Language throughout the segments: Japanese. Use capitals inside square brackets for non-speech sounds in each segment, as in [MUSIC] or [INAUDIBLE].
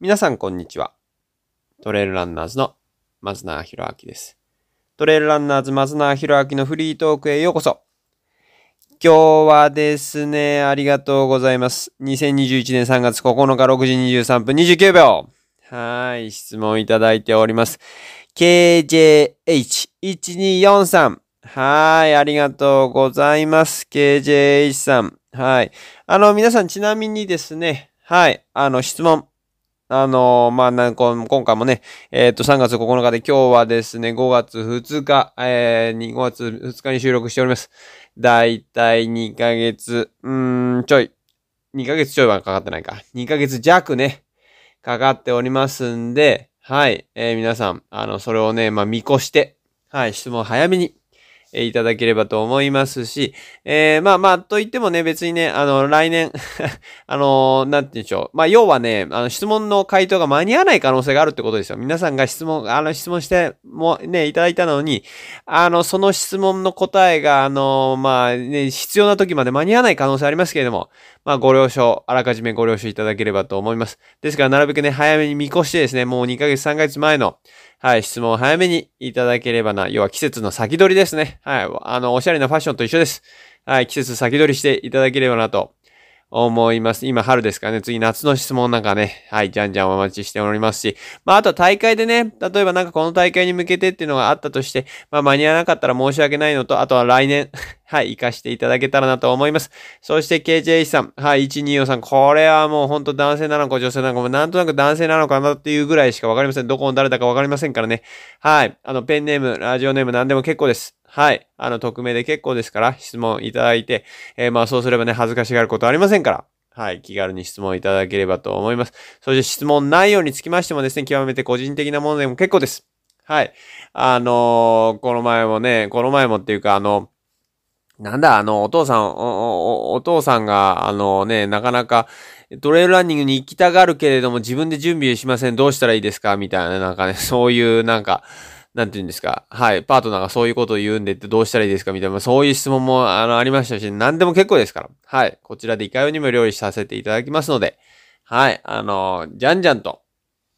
皆さんこんにちは。トレイルランナーズの松永博明です。トレイルランナーズ松永博明のフリートークへようこそ。今日はですね、ありがとうございます。2021年3月9日6時23分29秒。はい、質問いただいております。KJH1243。はい、ありがとうございます。KJH さん。はい。あの、皆さんちなみにですね、はい、あの、質問。あのまあ、なんか、今回もね、えっ、と、3月9日で今日はですね、5月2日、えー、5月2日に収録しております。だいたい2ヶ月、うーん、ちょい。2ヶ月ちょいはかかってないか。2ヶ月弱ね、かかっておりますんで、はい、えー、皆さん、あの、それをね、まあ、見越して、はい、質問早めに、えいただければと思いますし、えー、まあまあ、と言ってもね、別にね、あの、来年、[LAUGHS] あのなんて言うんでしょう。まあ、要はね、あの、質問の回答が間に合わない可能性があるってことですよ。皆さんが質問、あの、質問して、もね、いただいたのに、あの、その質問の答えが、あのまあね、必要な時まで間に合わない可能性ありますけれども、まあ、ご了承、あらかじめご了承いただければと思います。ですから、なるべくね、早めに見越してですね、もう2ヶ月、3ヶ月前の、はい、質問を早めにいただければな。要は季節の先取りですね。はい、あの、おしゃれなファッションと一緒です。はい、季節先取りしていただければなと思います。今春ですかね、次夏の質問なんかね、はい、じゃんじゃんお待ちしておりますし、まあ、あと大会でね、例えばなんかこの大会に向けてっていうのがあったとして、まあ、間に合わなかったら申し訳ないのと、あとは来年、[LAUGHS] はい、活かしていただけたらなと思います。そして KJ さん、はい、124さん、これはもう本当男性なのか女性なのか、もなんとなく男性なのかなっていうぐらいしかわかりません。どこの誰だかわかりませんからね。はい、あの、ペンネーム、ラジオネーム何でも結構です。はい。あの、匿名で結構ですから、質問いただいて、えーまあ、そうすればね、恥ずかしがることありませんから。はい。気軽に質問いただければと思います。そして質問内容につきましてもですね、極めて個人的なものでも結構です。はい。あのーこの前もね、この前もっていうか、あの、なんだ、あの、お父さん、お、お、お父さんが、あのね、なかなか、トレイルランニングに行きたがるけれども、自分で準備しません。どうしたらいいですか？みたいな、なんかね、そういう、なんか、なんて言うんですか？はい。パートナーがそういうことを言うんでってどうしたらいいですか？みたいな、そういう質問も、あの、ありましたし、何でも結構ですから。はい。こちらでいかようにも料理させていただきますので、はい。あの、じゃんじゃんと、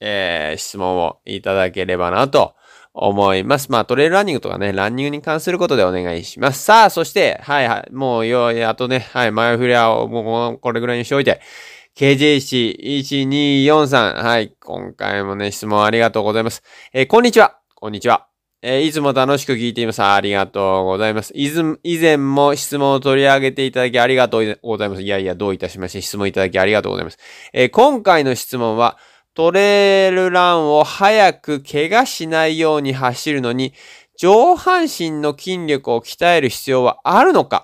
えー、質問をいただければなと思います。まあ、トレイルランニングとかね、ランニングに関することでお願いします。さあ、そして、はいはい。もう、よ、あとね、はい。前振りは、もう、これぐらいにしておいて、KJC1243。はい。今回もね、質問ありがとうございます。えーこんにちは。こんにちは。えーいつも楽しく聞いています。ありがとうございます。いず、以前も質問を取り上げていただきありがとうございます。いやいや、どういたしまして質問いただきありがとうございます。えー今回の質問は、トレイルランを早く怪我しないように走るのに、上半身の筋力を鍛える必要はあるのか？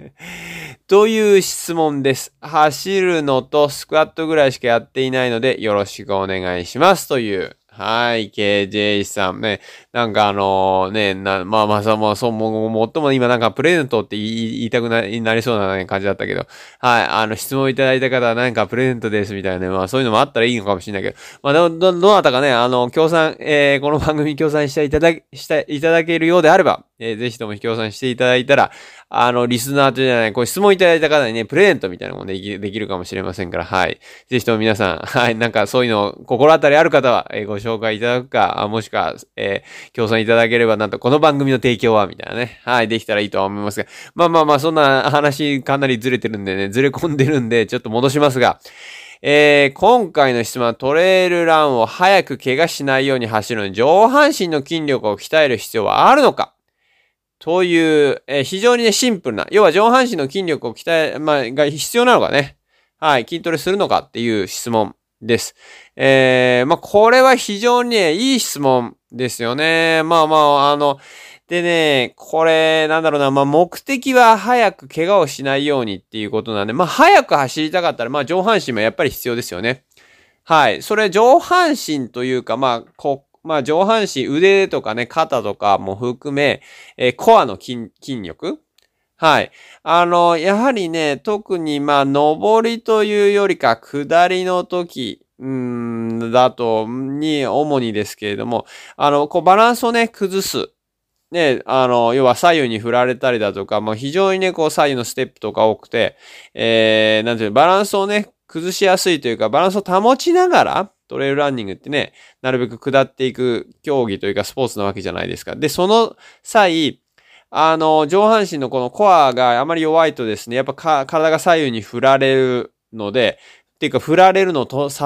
[LAUGHS] という質問です。走るのとスクワットぐらいしかやっていないので、よろしくお願いします。という。はい、KJ さんね。なんかあのね、な、まあまあさ、まあそう、も、もっとも今なんかプレゼントって言いたくななりそうな、感じだったけど、はい、あの質問いただいた方はなんかプレゼントですみたいなね、まあそういうのもあったらいいのかもしれないけど、まあど、ど、どなたかね、あの、協賛、えー、この番組協賛していただ、していただけるようであれば、えー、ぜひとも協賛していただいたら、あの、リスナーとじゃない、こう質問いただいた方にね、プレゼントみたいなのもできできるかもしれませんから、はい。ぜひとも皆さん、[LAUGHS] はい、なんかそういうの、心当たりある方は、えーご紹介いただくか、あもしくは、えー、協賛いただければ、なんと、この番組の提供は、みたいなね、はい、できたらいいとは思いますが、まあまあまあ、そんな話かなりずれてるんでね、ずれ込んでるんで、ちょっと戻しますが、えー、今回の質問はトレイルランを早く怪我しないように走るのに上半身の筋力を鍛える必要はあるのか？という、えー非常にね、シンプルな、要は上半身の筋力を鍛え、まあ、が必要なのかね。はい、筋トレするのかっていう質問です。えー、まあ、これは非常にね、いい質問ですよね。まあまあ、あの、でね、これ、なんだろうな、まあ、目的は早く怪我をしないようにっていうことなんで、まあ、早く走りたかったら、まあ、上半身もやっぱり必要ですよね。はい。それ上半身というか、まあ、こまあ、上半身、腕とかね、肩とかも含め、えーコアの筋、筋力はい。あの、やはりね、特にまあ、上りというよりか、下りの時、うん、だと、に、主にですけれども、あの、こう、バランスをね、崩す。ね、あの、要は左右に振られたりだとか、もう非常にね、こう左右のステップとか多くて、えー、なんていうの、バランスをね、崩しやすいというか、バランスを保ちながら、トレイルランニングってね、なるべく下っていく競技というかスポーツなわけじゃないですか。で、その際、あの、上半身のこのコアがあまり弱いとですね、やっぱ体が左右に振られるので、っていうか、振られるのと支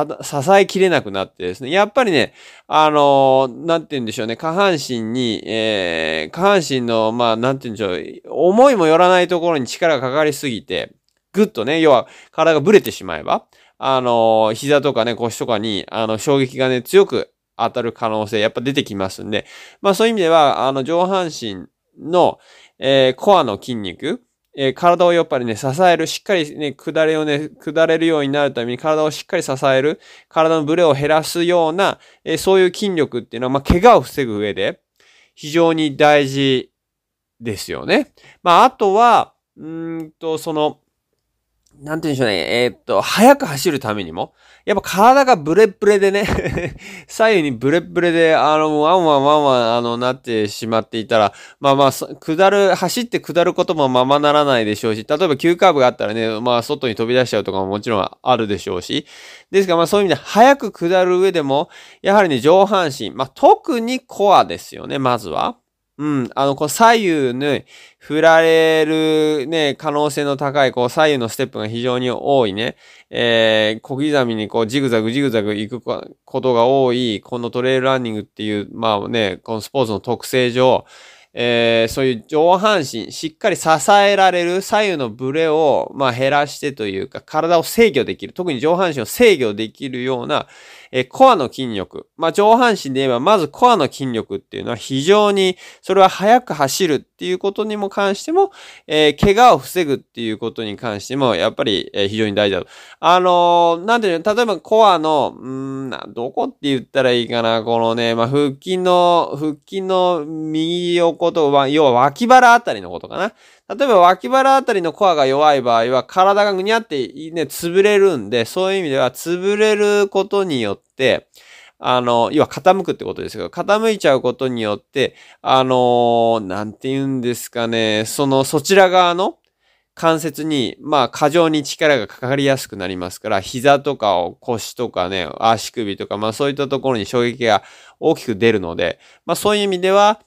えきれなくなってですね。やっぱりね、あのー、なんて言うんでしょうね。下半身に、えー、下半身の、まあ、なんて言うんでしょう。思いもよらないところに力がかかりすぎて、ぐっとね、要は、体がブレてしまえば、あの、膝とかね、腰とかに、あの、衝撃がね、強く当たる可能性、やっぱ出てきますんで、まあ、そういう意味では、あの、上半身の、えー、コアの筋肉、えー、体をやっぱりね、支える、しっかりね、下れをね、下れるようになるために体をしっかり支える、体のブレを減らすような、えー、そういう筋力っていうのは、まあ、怪我を防ぐ上で、非常に大事ですよね。まあ、あとは、うんと、その、なんて言うんでしょうね。えー、っと、早く走るためにも、やっぱ体がブレブレでね [LAUGHS] 左右にブレブレで、あの、ワンワンワンワン、あの、なってしまっていたら、まあまあ、下る、走って下ることもままならないでしょうし、例えば急カーブがあったらね、まあ、外に飛び出しちゃうとかももちろんあるでしょうし、ですからまあそういう意味で、早く下る上でも、やはりね、上半身、まあ特にコアですよね、まずは。うん。あの、こう左右に振られるね、可能性の高い、こう左右のステップが非常に多いね、えー、小刻みにこうジグザグジグザグ行くことが多い、このトレイルランニングっていう、まあね、このスポーツの特性上、えー、そういう上半身、しっかり支えられる左右のブレを、まあ、減らしてというか、体を制御できる。特に上半身を制御できるような、えー、コアの筋力。まあ、上半身で言えば、まずコアの筋力っていうのは非常に、それは速く走るっていうことにも関しても、えー、怪我を防ぐっていうことに関しても、やっぱり、えー、非常に大事だと。あのー、なんていうの、例えばコアの、うんどこって言ったらいいかな、このね、まあ、腹筋の、腹筋の右横と、まあ、要は脇腹あたりのことかな。例えば脇腹あたりのコアが弱い場合は体がぐにゃってね、潰れるんで、そういう意味では潰れることによって、あの、要は傾くってことですけど、傾いちゃうことによって、あのなんて言うんですかね、その、そちら側の関節に、まあ、過剰に力がかかりやすくなりますから、膝とかを腰とかね、足首とか、まあそういったところに衝撃が大きく出るので、まあそういう意味では、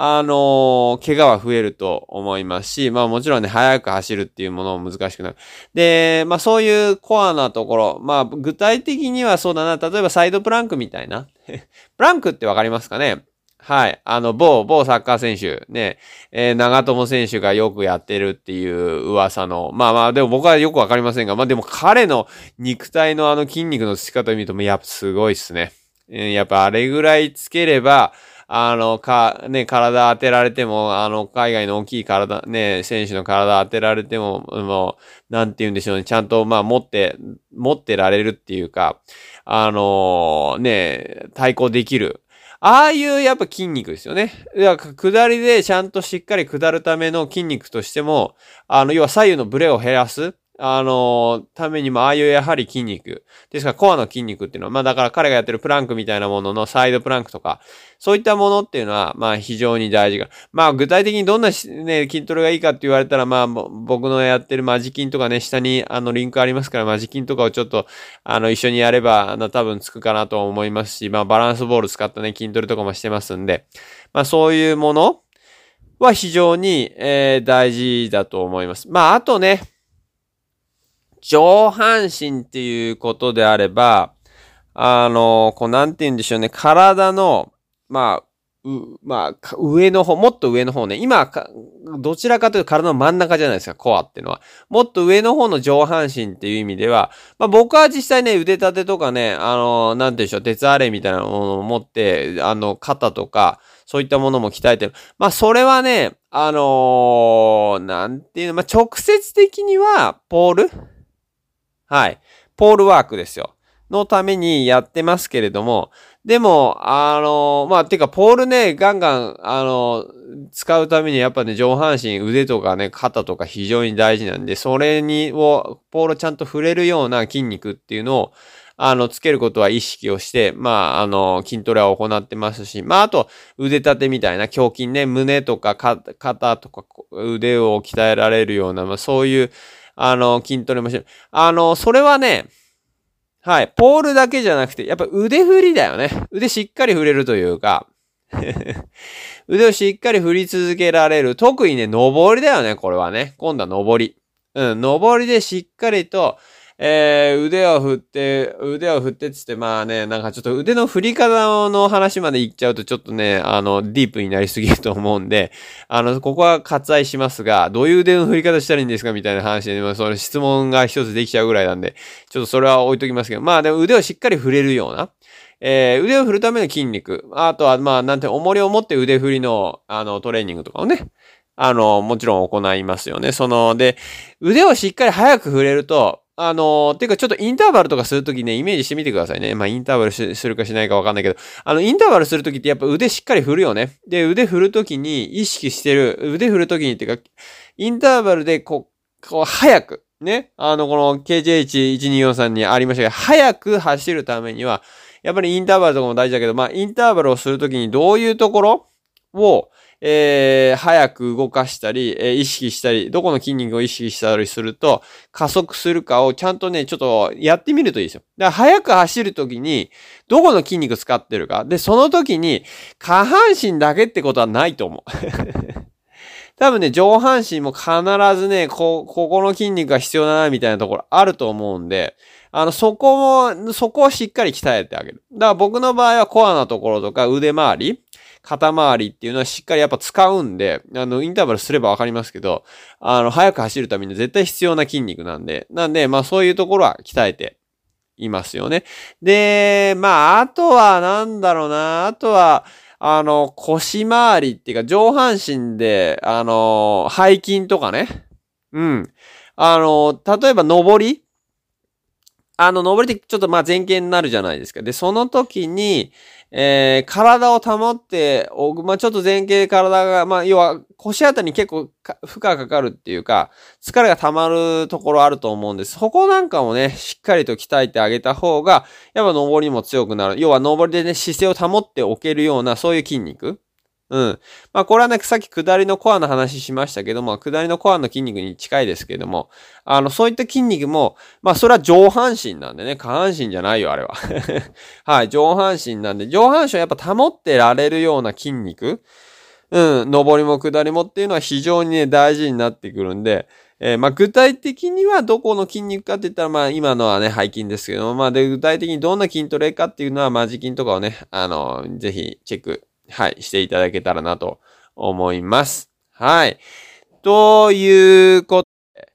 あのー、怪我は増えると思いますし、まあもちろんね、速く走るっていうものも難しくなる。で、まあそういうコアなところ、まあ具体的にはそうだな、例えばサイドプランクみたいな。[LAUGHS] プランクってわかりますかね？はい。あの、某、某サッカー選手、ね、えー、長友選手がよくやってるっていう噂の、まあまあ、でも僕はよくわかりませんが、まあでも彼の肉体のあの筋肉のつき方を見ると、やっぱすごいっすね。えー、やっぱあれぐらいつければ、あの、か、ね、体当てられても、あの、海外の大きい体、ね、選手の体当てられても、もう、なんて言うんでしょうね、ちゃんと、まあ、持って、持ってられるっていうか、あのね、対抗できる。ああいうやっぱ筋肉ですよね。だから下りでちゃんとしっかり下るための筋肉としても、あの、要は左右のブレを減らす。あの、ためにも、ああいうやはり筋肉。ですから、コアの筋肉っていうのは、まあだから彼がやってるプランクみたいなもののサイドプランクとか、そういったものっていうのは、まあ非常に大事が。まあ具体的にどんな、ね、筋トレがいいかって言われたら、まあ僕のやってるマジ筋とかね、下にあのリンクありますから、マジ筋とかをちょっと、あの一緒にやれば、あの多分つくかなと思いますし、まあバランスボール使ったね、筋トレとかもしてますんで、まあそういうものは非常に、えー、大事だと思います。まああとね、上半身っていうことであれば、あの、こう、なんて言うんでしょうね、体の、まあ、う、まあ、上の方、もっと上の方ね。今、どちらかというと体の真ん中じゃないですか、コアっていうのは。もっと上の方の上半身っていう意味では、まあ僕は実際ね、腕立てとかね、あの、なんて言うんでしょう、鉄アレみたいなものを持って、あの、肩とか、そういったものも鍛えてる。まあそれはね、あのー、なんていうの、まあ直接的には、ポールはい。ポールワークですよ。のためにやってますけれども、でも、あの、まあ、てか、ポールね、ガンガン、あの、使うためにやっぱね、上半身、腕とかね、肩とか非常に大事なんで、それに、を、ポールちゃんと触れるような筋肉っていうのを、あの、つけることは意識をして、まあ、あの、筋トレは行ってますし、まあ、あと、腕立てみたいな胸筋ね、胸とか肩とか腕を鍛えられるような、まあ、そういう、あの、筋トレもしてる。あの、それはね、はい、ポールだけじゃなくて、やっぱ腕振りだよね。腕しっかり振れるというか、[LAUGHS] 腕をしっかり振り続けられる。特にね、登りだよね、これはね。今度は登り。うん、登りでしっかりと、えー、腕を振って、腕を振ってつって、まあね、なんかちょっと腕の振り方の話まで言っちゃうとちょっとね、あの、ディープになりすぎると思うんで、あの、ここは割愛しますが、どういう腕の振り方したらいいんですかみたいな話で、まあ、その質問が一つできちゃうぐらいなんで、ちょっとそれは置いときますけど、まあでも腕をしっかり振れるような、えー、腕を振るための筋肉、あとは、まあ、なんて、重りを持って腕振りの、あの、トレーニングとかをね、あの、もちろん行いますよね。その、で、腕をしっかり早く振れると、あのー、ていうかちょっとインターバルとかするときね、イメージしてみてくださいね。まあ、インターバルするかしないかわかんないけど、あの、インターバルするときってやっぱ腕しっかり振るよね。で、腕振るときに意識してる、腕振るときにっていうか、インターバルでこう、こう、早く、ね。あの、この KJH1243 にありましたけど、早く走るためには、やっぱりインターバルとかも大事だけど、まあ、インターバルをするときにどういうところを、えー、早く動かしたり、えー、意識したり、どこの筋肉を意識したりすると、加速するかをちゃんとね、ちょっとやってみるといいですよ。だから早く走るときに、どこの筋肉使ってるか。で、その時に、下半身だけってことはないと思う。[LAUGHS] 多分ね、上半身も必ずね、こ、ここの筋肉が必要だな、みたいなところあると思うんで、あの、そこも、そこをしっかり鍛えてあげる。だから僕の場合はコアなところとか腕周り、肩周りっていうのはしっかりやっぱ使うんで、あの、インターバルすればわかりますけど、あの、早く走るために絶対必要な筋肉なんで、なんで、まあそういうところは鍛えていますよね。で、まあ、あとはなんだろうな、あとは、あの、腰回りっていうか上半身で、あの、背筋とかね。うん。あの、例えば登りあの、登りってちょっとまあ前傾になるじゃないですか。で、その時に、えー、体を保っておく、まあ、ちょっと前傾体が、まあ、要は腰あたりに結構負荷がかかるっていうか、疲れが溜まるところあると思うんです。そこなんかもね、しっかりと鍛えてあげた方が、やっぱ登りも強くなる。要は登りでね、姿勢を保っておけるような、そういう筋肉。うん。まあ、これはね、さっき下りのコアの話しましたけども、下りのコアの筋肉に近いですけども、あの、そういった筋肉も、まあ、それは上半身なんでね、下半身じゃないよ、あれは。[LAUGHS] はい、上半身なんで、上半身をやっぱ保ってられるような筋肉、うん、上りも下りもっていうのは非常にね、大事になってくるんで、えー、まあ、具体的にはどこの筋肉かって言ったら、まあ、今のはね、背筋ですけども、まあ、で、具体的にどんな筋トレかっていうのは、マジ筋とかをね、あの、ぜひチェックはい、していただけたらなと思います。はい。ということで、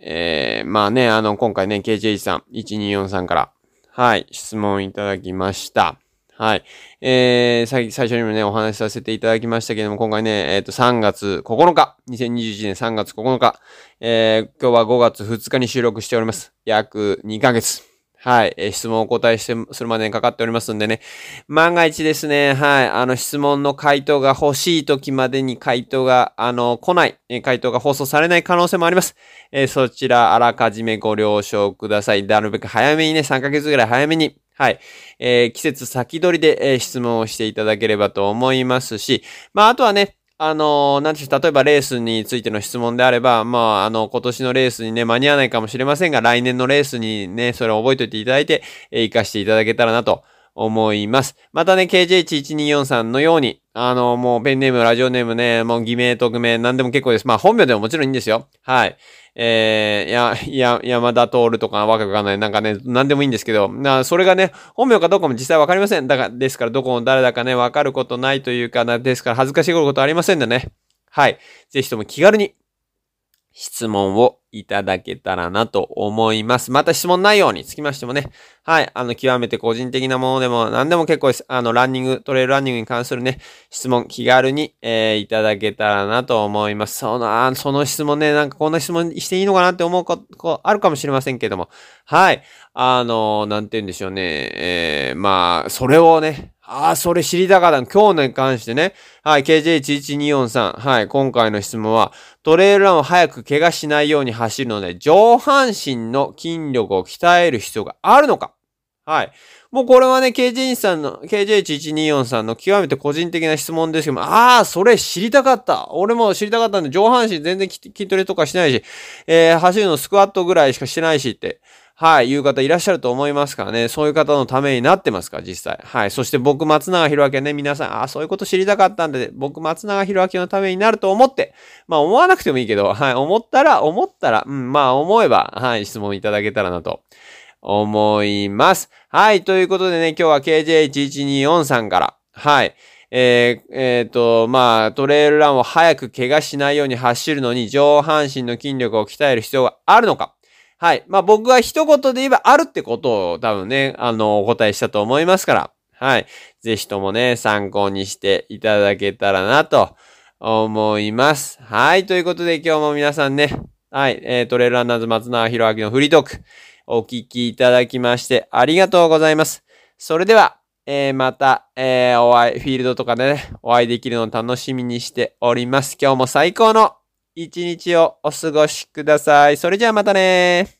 えー、まあね、あの、今回ね、KJ さん、1243から、はい、質問いただきました。はい。えー、最最初にもね、お話しさせていただきましたけども、今回ね、えっ、ー、と、3月9日、2021年3月9日、えー、今日は5月2日に収録しております。約2ヶ月。はい。え、質問をお答えして、するまでにかかっておりますんでね。万が一ですね、はい。あの、質問の回答が欲しい時までに回答が、あの、来ない、え、回答が放送されない可能性もあります。えー、そちら、あらかじめご了承ください。なるべく早めにね、3ヶ月ぐらい早めに、はい。えー、季節先取りで、え、質問をしていただければと思いますし、まあ、あとはね、あの、なんていう、例えばレースについての質問であれば、まあ、あの、今年のレースにね、間に合わないかもしれませんが、来年のレースにね、それを覚えておいていただいて、えー、活かしていただけたらなと思います。またね、KJ1243 のように、あの、もうペンネーム、ラジオネームね、もう偽名、匿名、何でも結構です。まあ、本名でももちろんいいんですよ。はい。えー、や、や、山田徹とかわけわかんない。なんかね、なんでもいいんですけど、な、それがね、本名かどうかも実際わかりません。だから、ですからどこの誰だかね、わかることないというかな、ですから恥ずかしいことありませんでね。はい。ぜひとも気軽に質問をいただけたらなと思います。また質問内容につきましてもね、はい、あの、極めて個人的なものでも何でも結構です。あの、ランニング、トレイルランニングに関するね、質問気軽に、えー、いただけたらなと思います。その、あその質問ね、なんかこんな質問していいのかなって思うこと、あるかもしれませんけども、はい、あの、なんて言うんでしょうね、えー、まあ、それをね、ああ、それ知りたかった。今日に関してね。はい、KJ11243。はい、今回の質問は、トレイルランを早く怪我しないように走るので、上半身の筋力を鍛える必要があるのかはい。もうこれはね、KJ さんの、KJ1124 さんの極めて個人的な質問ですけども、ああ、それ知りたかった。俺も知りたかったんで、上半身全然筋トレとかしないし、えー、走るのスクワットぐらいしかしてないしって、はい、いう方いらっしゃると思いますからね。そういう方のためになってますか、実際。はい。そして僕、松永博明ね、皆さん、ああ、そういうこと知りたかったんで、僕、松永博明のためになると思って、まあ思わなくてもいいけど、はい、思ったら、思ったら、うん、まあ思えば、はい、質問いただけたらなと思います。はい、ということでね、今日は KJ1124 さんから、はい。えー、えー、と、まあ、トレイルランを早く怪我しないように走るのに上半身の筋力を鍛える必要があるのかはい。まあ僕は一言で言えばあるってことを多分ね、あの、お答えしたと思いますから、はい。ぜひともね、参考にしていただけたらなと思います。はい。ということで今日も皆さんね、はい。えー、トレイルランナーズ松永博明のフリートーク、お聞きいただきましてありがとうございます。それでは、えー、また、えー、お会い、フィールドとかでね、お会いできるのを楽しみにしております。今日も最高の一日をお過ごしください。それじゃあまたね